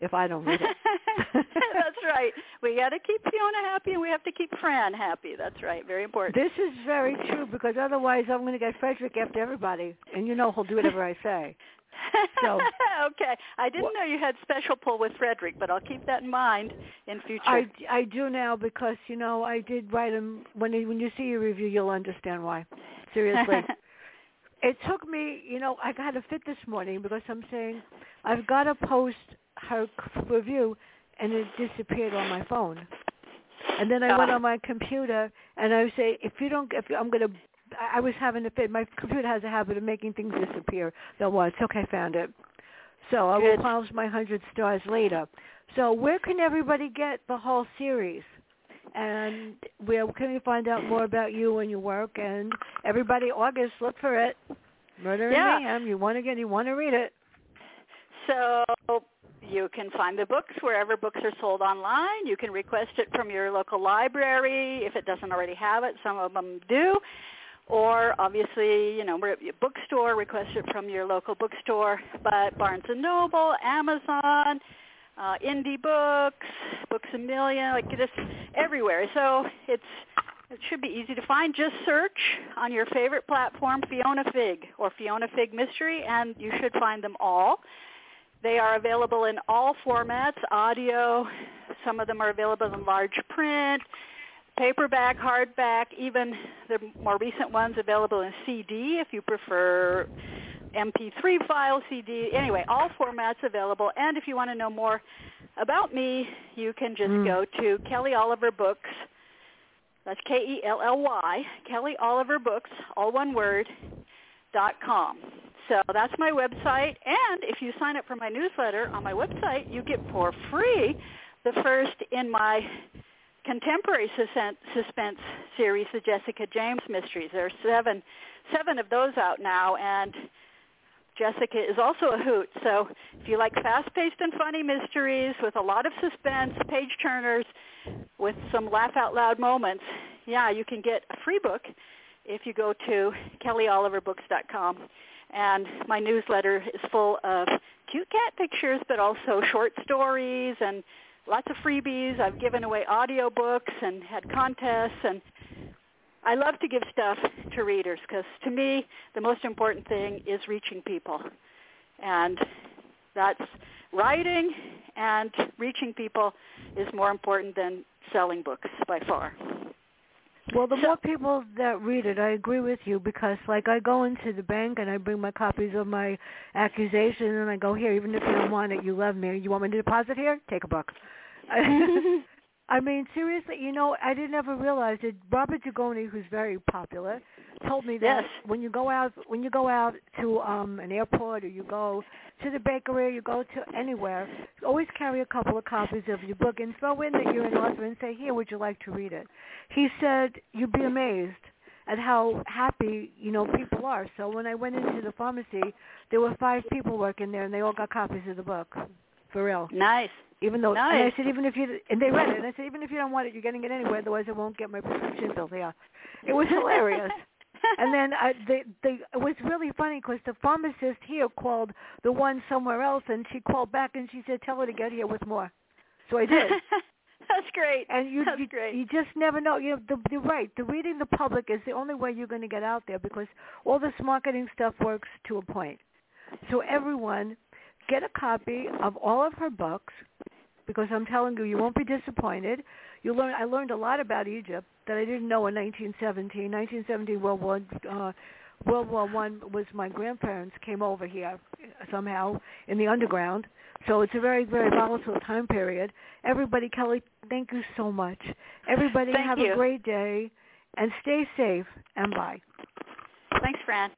S2: if I don't read it.
S3: That's right. We got to keep Fiona happy, and we have to keep Fran happy. That's right. Very important.
S2: This is very true because otherwise I'm going to get Fredrick after everybody, and you know he'll do whatever I say. So-
S3: okay, I didn't know you had special pull with Fredrick, but I'll keep that in mind in future.
S2: I, I do now because you know I did write him when you- when you see your review you'll understand why. Seriously, it took me you know I got a fit this morning because I'm saying I've got to post her review and it disappeared on my phone. And then I went on my computer and I say if you don't if I'm gonna I I was having a fit. My computer has a habit of making things disappear. What? It's okay, I found it. So I will
S3: Good.
S2: polish my hundred stars later. So where can everybody get the whole series? And where can we find out more about you and your work? And everybody, August, look for it. Murder
S3: Yeah.
S2: and Mayhem. You want to get, you want to read it.
S3: So you can find the books wherever books are sold online. You can request it from your local library if it doesn't already have it. Some of them do. Or obviously, you know, we're at your bookstore, request it from your local bookstore. But Barnes & Noble, Amazon, uh, indie books, Books a Million, like just everywhere. So it's it should be easy to find. Just search on your favorite platform Fiona Figg or Fiona Figg Mystery, and you should find them all. They are available in all formats, audio. Some of them are available in large print, paperback, hardback, even the more recent ones available in CD if you prefer MP3 file, CD. Anyway, all formats available. And if you want to know more about me, you can just mm. go to Kelly Oliver Books. That's K-E-L-L-Y, Kelly Oliver Books, all one word, dot com. So that's my website. And if you sign up for my newsletter on my website, you get for free the first in my contemporary suspense series, the Jessica James Mysteries. There are seven, seven of those out now, and Jessica is also a hoot. So if you like fast-paced and funny mysteries with a lot of suspense, page turners, with some laugh-out-loud moments, yeah, you can get a free book if you go to kellyoliverbooks.com. And my newsletter is full of cute cat pictures, but also short stories and lots of freebies. I've given away audiobooks and had contests and I love to give stuff to readers because to me the most important thing is reaching people. And that's writing and reaching people is more important than selling books by far.
S2: Well, the so, more people that read it, I agree with you because, like, I go into the bank and I bring my copies of my accusation and I go here. Even if you don't want it, you love me. You want me to deposit here? Take a book. I mean, seriously, you know, I didn't ever realize that Robert Dugoni, who's very popular, told me that
S3: yes.
S2: when you go out when you go out to um an airport or you go to the bakery, or you go to anywhere, always carry a couple of copies of your book and throw in that you're an author and say, "Here, would you like to read it?" He said, "You'd be amazed." at how happy you know people are. So when I went into the pharmacy, there were five people working there, and they all got copies of the book, for real.
S3: Nice.
S2: Even though,
S3: nice.
S2: and I said, even if you, and they read it, and I said, even if you don't want it, you're getting it anyway. Otherwise, I won't get my prescription filled. Yeah, it was hilarious. and then I, they, they, it was really funny because the pharmacist here called the one somewhere else, and she called back and she said, "Tell her to get here with more." So I did.
S3: That's great.
S2: And you,
S3: That's
S2: you,
S3: great.
S2: you just never know. You know, the, you're right. The reading the public is the only way you're going to get out there because all this marketing stuff works to a point. So everyone, get a copy of all of her books because I'm telling you, you won't be disappointed. You learn. I learned a lot about Egypt that I didn't know in 1917. 1917 World War uh, World War One was my grandparents came over here somehow in the underground. So it's a very very volatile time period. Everybody, Kelly, thank you so much. Everybody,
S3: thank
S2: have
S3: you.
S2: a great day and stay safe and bye.
S3: Thanks, Fran.